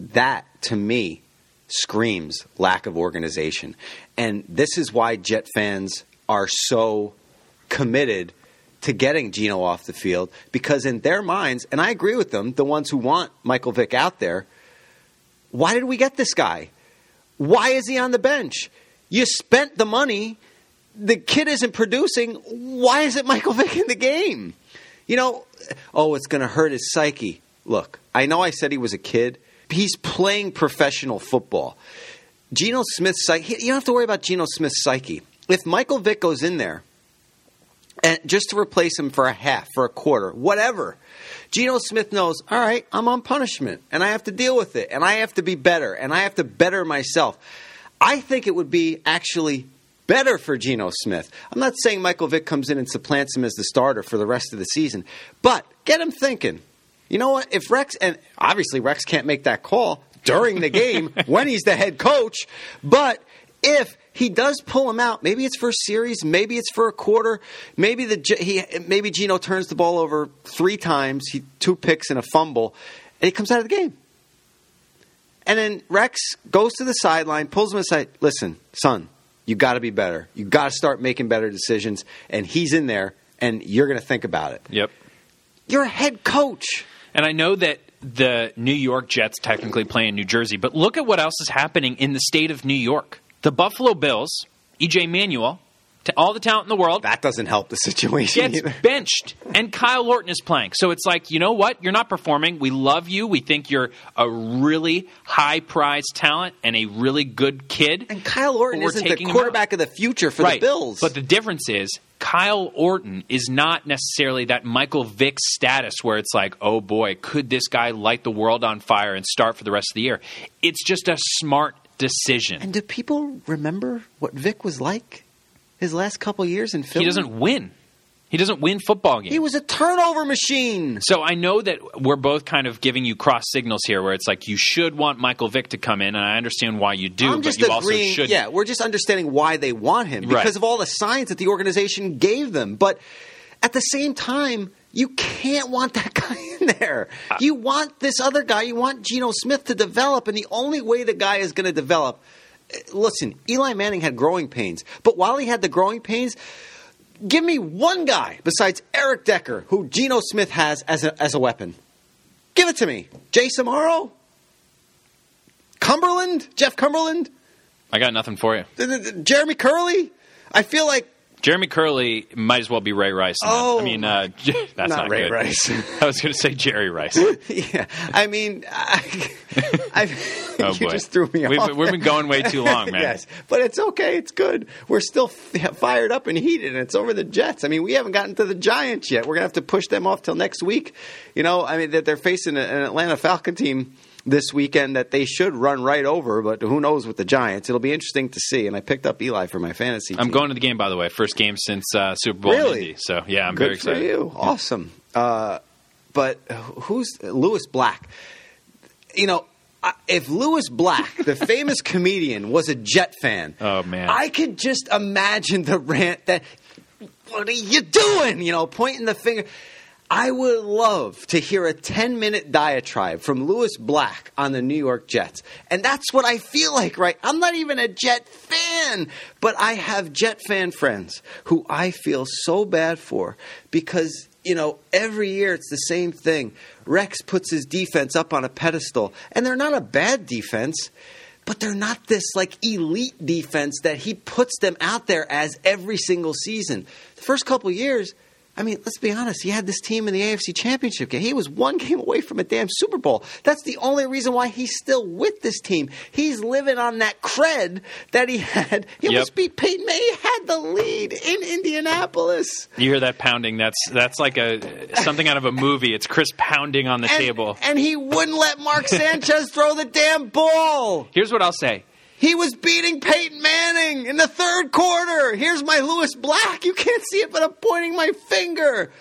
That to me screams lack of organization, and this is why Jet fans are so committed to getting Geno off the field because in their minds, and I agree with them, the ones who want Michael Vick out there. Why did we get this guy? Why is he on the bench? You spent the money. The kid isn't producing. Why is it Michael [laughs] Vick in the game? You know, oh, it's going to hurt his psyche. Look, I know I said he was a kid. He's playing professional football. Geno Smith's psyche, you don't have to worry about Geno Smith's psyche. If Michael Vick goes in there and just to replace him for a half, for a quarter, whatever. Geno Smith knows, all right, I'm on punishment and I have to deal with it and I have to be better and I have to better myself. I think it would be actually better for Geno Smith. I'm not saying Michael Vick comes in and supplants him as the starter for the rest of the season, but get him thinking. You know what? If Rex, and obviously Rex can't make that call during the game [laughs] when he's the head coach, but if he does pull him out, maybe it's for a series, maybe it's for a quarter, maybe the he maybe Geno turns the ball over three times, he two picks and a fumble, and he comes out of the game. And then Rex goes to the sideline, pulls him aside. Listen, son, you got to be better. You got to start making better decisions. And he's in there, and you're going to think about it. Yep. You're a head coach. And I know that the New York Jets technically play in New Jersey, but look at what else is happening in the state of New York. The Buffalo Bills, EJ Manuel, to all the talent in the world, That doesn't help the situation gets either. [laughs] benched, and Kyle Orton is playing. So it's like, you know what? You're not performing. We love you. We think you're a really high prize talent and a really good kid. And Kyle Orton isn't the quarterback of the future for right. the Bills. But the difference is Kyle Orton is not necessarily that Michael Vick status where it's like, oh boy, could this guy light the world on fire and start for the rest of the year? It's just a smart decision. and do people remember what Vick was like his last couple years in Philly? he doesn't win. He doesn't win football games. He was a turnover machine. So I know that we're both kind of giving you cross signals here, where it's like you should want Michael Vick to come in, and I understand why you do, I'm but just you agreeing. also should. Yeah, we're just understanding why they want him Right. because of all the signs that the organization gave them. But at the same time, you can't want that [laughs] guy in there. Uh, You want this other guy. You want Geno Smith to develop, and the only way the guy is going to develop. eh, Listen, Eli Manning had growing pains, but while he had the growing pains, give me one guy besides Eric Decker who Geno Smith has as a, as a weapon. Give it to me. Jace Amaro? Cumberland? Jeff Cumberland? I got nothing for you. Jeremy Kerley? I feel like Jeremy Kerley might as well be Ray Rice. Oh. I mean, uh, [laughs] that's not, Ray good. Rice. [laughs] I was going to say Jerry Rice. [laughs] yeah. I mean, I, I Oh you boy, just threw me we've, off. We've been going way too long, man. yes, but it's okay. It's good. We're still f- fired up and heated, and it's over the Jets. I mean, we haven't gotten to the Giants yet. We're gonna have to push them off till next week. You know, I mean, that they're facing an Atlanta Falcon team this weekend that they should run right over, but who knows with the Giants? It'll be interesting to see. And I picked up Eli for my fantasy. I'm team. going to the game, by the way. First game since uh, Super Bowl. Really? Indy. So yeah, I'm Good very excited. for you. Awesome. Uh, but who's Lewis Black? You know, if Lewis Black, the [laughs] famous comedian, was a Jet fan, Oh, man. I could just imagine the rant that, "What are you doing?" You know, pointing the finger. I would love to hear a 10 minute diatribe from Lewis Black on the New York Jets. And that's what I feel like, right? I'm not even a Jet fan, but I have Jet fan friends who I feel so bad for because, you know, every year it's the same thing. Rex puts his defense up on a pedestal, and they're not a bad defense. But they're not this like elite defense that he puts them out there as every single season. The first couple years, I mean, let's be honest. He had this team in the AFC Championship game. He was one game away from a damn Super Bowl. That's the only reason why he's still with this team. He's living on that cred that he had. He Yep. almost beat Peyton Manning. He had the lead in Indianapolis. You hear that pounding? That's that's like a something out of a movie. It's Chris pounding on the And, table. and he wouldn't let Mark Sanchez throw the damn ball. Here's what I'll say. He was beating Peyton Manning in the third quarter. Here's my Lewis Black. You can't see it, but I'm pointing my finger.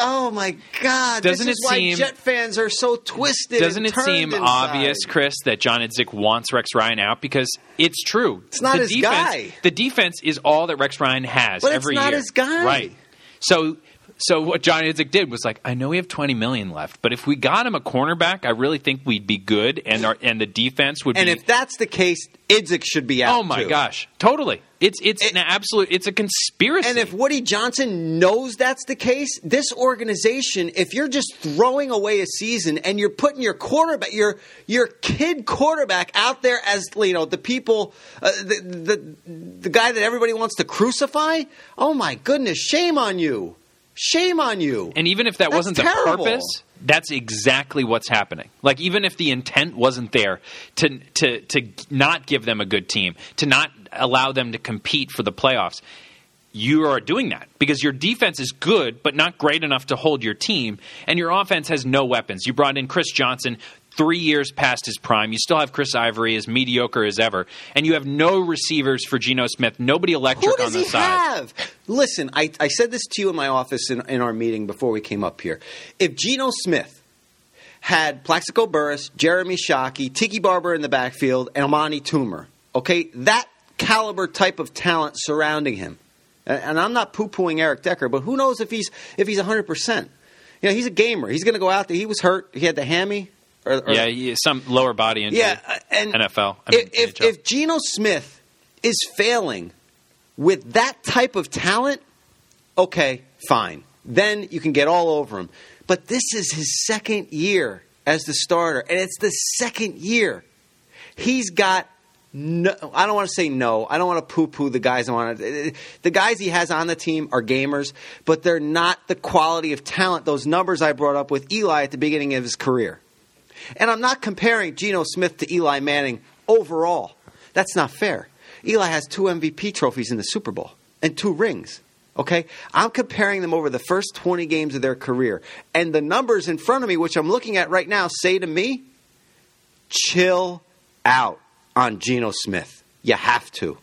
Oh my God! Doesn't this is it why seem- Jet fans are so twisted. Doesn't it seem turned obvious. Chris, that John Idzik wants Rex Ryan out because it's true. It's not the his defense, guy. The defense is all that Rex Ryan has But it's every not year. his guy. right? So. So what John Idzik did was like, I know we have twenty million left, but if we got him a cornerback, I really think we'd be good, and our and the defense would be And be. if that's the case, Idzik should be out. oh my too. gosh, totally! It's it's It- an absolute. It's a conspiracy. And if Woody Johnson knows that's the case, this organization, if you're just throwing away a season and you're putting your quarterback, your your kid quarterback out there as you know the people, uh, the, the the guy that everybody wants to crucify, oh my goodness, shame on you, shame on you. And even if that That's wasn't the terrible. purpose, that's exactly what's happening. Like even if the intent wasn't there to to to not give them a good team, to not allow them to compete for the playoffs, you are doing that because your defense is good but not great enough to hold your team and your offense has no weapons. You brought in Chris Johnson 3 years past his prime. You still have Chris Ivory as mediocre as ever and you have no receivers for Geno Smith. Nobody electric Who on the he side. have? Listen, I, I said this to you in my office in, in our meeting before we came up here. If Geno Smith had Plaxico Burress, Jeremy Shockey, Tiki Barber in the backfield, and Amani Toomer, okay, that caliber type of talent surrounding him, and, and I'm not poo-pooing Eric Decker, but who knows if he's if he's 100 percent? You know, he's a gamer. He's going to go out there. He was hurt. He had the hammy. Or, or- Yeah, some lower body injury. yeah, uh, and NFL. I mean, if if, NHL. if Geno Smith is failing with that type of talent, okay, fine. Then you can get all over him. But this is his second year as the starter, and it's the second year. He's got no. I don't want to say no. I don't want to poo-poo the guys. I want to. The guys he has on the team are gamers, but they're not the quality of talent. Those numbers I brought up with Eli at the beginning of his career. And I'm not comparing Geno Smith to Eli Manning overall. That's not fair. Eli has two MVP trophies in the Super Bowl and two rings. Okay? I'm comparing them over the first 20 games of their career. And the numbers in front of me, which I'm looking at right now, say to me, chill out on Geno Smith. You have to.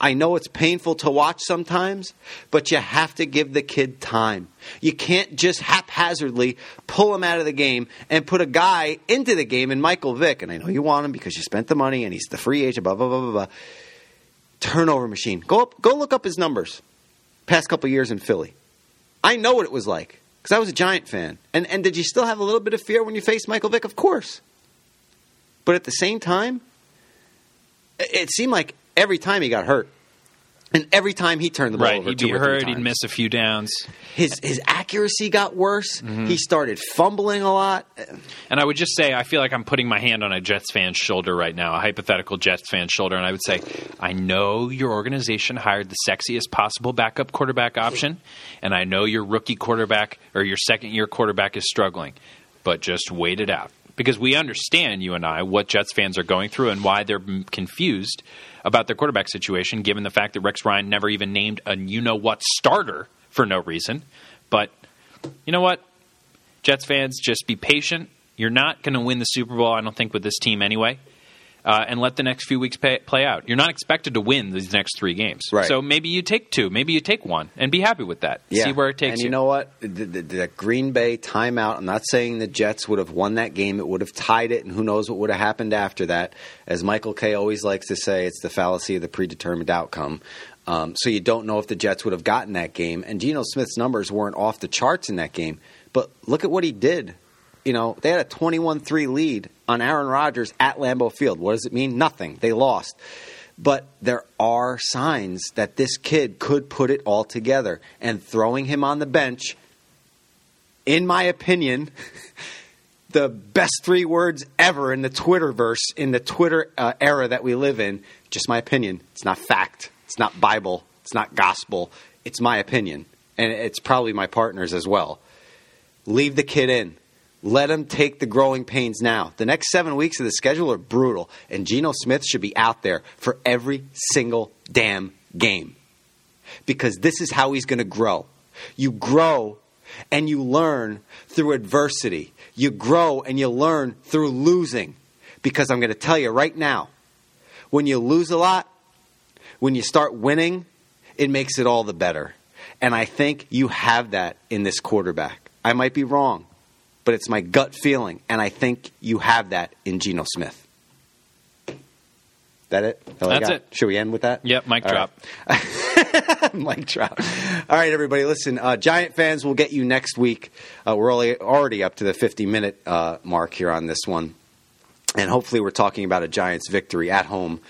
I know it's painful to watch sometimes, but you have to give the kid time. You can't just haphazardly pull him out of the game and put a guy into the game in Michael Vick. And I know you want him because you spent the money and he's the free agent, blah, blah, blah, blah, blah. Turnover machine. Go up, go look up his numbers past couple years in Philly. I know what it was like because I was a Giant fan. And, and did you still have a little bit of fear when you faced Michael Vick? Of course. But at the same time, it it seemed like every time he got hurt, and every time he turned the ball right, over, he'd be hurt, he'd miss a few downs. his his accuracy got worse. Mm-hmm. He started fumbling a lot. And I would just say, I feel like I'm putting my hand on a Jets fan's shoulder right now, a hypothetical Jets fan's shoulder, and I would say, I know your organization hired the sexiest possible backup quarterback option, and I know your rookie quarterback or your second year quarterback is struggling, but just wait it out. Because we understand, you and I, what Jets fans are going through and why they're confused about their quarterback situation, given the fact that Rex Ryan never even named a you know what starter for no reason. But you know what? Jets fans, just be patient. You're not going to win the Super Bowl, I don't think, with this team anyway. Uh, and let the next few weeks pay, play out. You're not expected to win these next three games. Right. So maybe you take two, maybe you take one, and be happy with that. See where it takes and you. you know what? The, the, the Green Bay timeout. I'm not saying the Jets would have won that game. It would have tied it, and who knows what would have happened after that. As Michael Kay always likes to say, it's the fallacy of the predetermined outcome. Um, so you don't know if the Jets would have gotten that game. And Geno Smith's numbers weren't off the charts in that game. But look at what he did. You know, they had a 21-3 lead on Aaron Rodgers at Lambeau Field. What does it mean? Nothing. They lost. But there are signs that this kid could put it all together. And throwing him on the bench, in my opinion, [laughs] the best three words ever in the Twitterverse, in the Twitter uh, era that we live in. Just my opinion. It's not fact. It's not Bible. It's not gospel. It's my opinion. and it's probably my partners as well. Leave the kid in. Let him take the growing pains now. The next seven weeks of the schedule are brutal, and Geno Smith should be out there for every single damn game because this is how he's going to grow. You grow and you learn through adversity. You grow and you learn through losing. Because I'm going to tell you right now, when you lose a lot, when you start winning, it makes it all the better. And I think you have that in this quarterback. I might be wrong, but it's my gut feeling. And I think you have that in Geno Smith. That it? That all I it. Should we end with that? Yep, mic All drop. [laughs] Mike Trout. All right, everybody, listen. Uh, Giant fans we'll get you next week. Uh, we're already, already up to the 50 minute uh, mark here on this one. And hopefully, we're talking about a Giants victory at home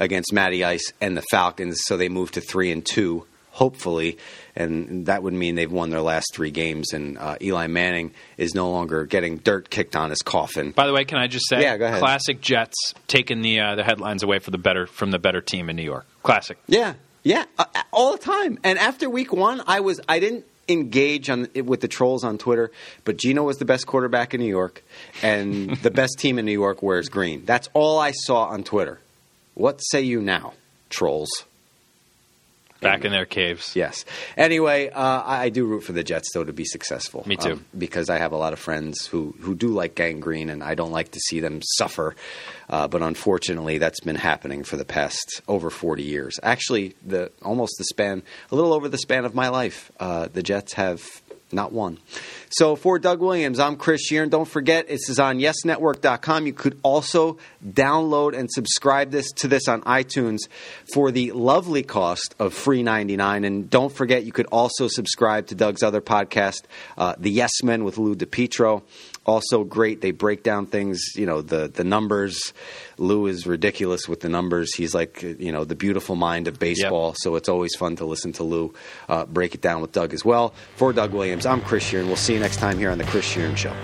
against Matty Ice and the Falcons. So they move to 3 and 2, hopefully. And that would mean they've won their last three games. And uh, Eli Manning is no longer getting dirt kicked on his coffin. By the way, can I just say, Yeah, go ahead. classic Jets taking the uh, the headlines away for the better from the better team in New York. Classic. Yeah, yeah, uh, all the time. And after week one, I was I didn't engage on with the trolls on Twitter, but Geno was the best quarterback in New York, and [laughs] the best team in New York wears green. That's all I saw on Twitter. What say you now, trolls? Back in their caves. Yes. Anyway, uh, I, I do root for the Jets though to be successful. Me too. um, because I have a lot of friends who who do like gangrene, and I don't like to see them suffer. Uh, but unfortunately, that's been happening for the past over forty years. Actually, the almost the span, a little over the span of my life. Uh, the Jets have not won. So for Doug Williams, I'm Chris Shearn. Don't forget, this is on YesNetwork.com. You could also download and subscribe this to this on iTunes for the lovely cost of free 99. And don't forget, you could also subscribe to Doug's other podcast, uh, The Yes Men with Lou DiPietro. Also great. They break down things, you know, the the numbers. Lou is ridiculous with the numbers. He's like, you know, the beautiful mind of baseball. So it's always fun to listen to Lou uh, break it down with Doug as well. For Doug Williams, I'm Chris Shearn. We'll see you next time here on the Chris Shearn Show.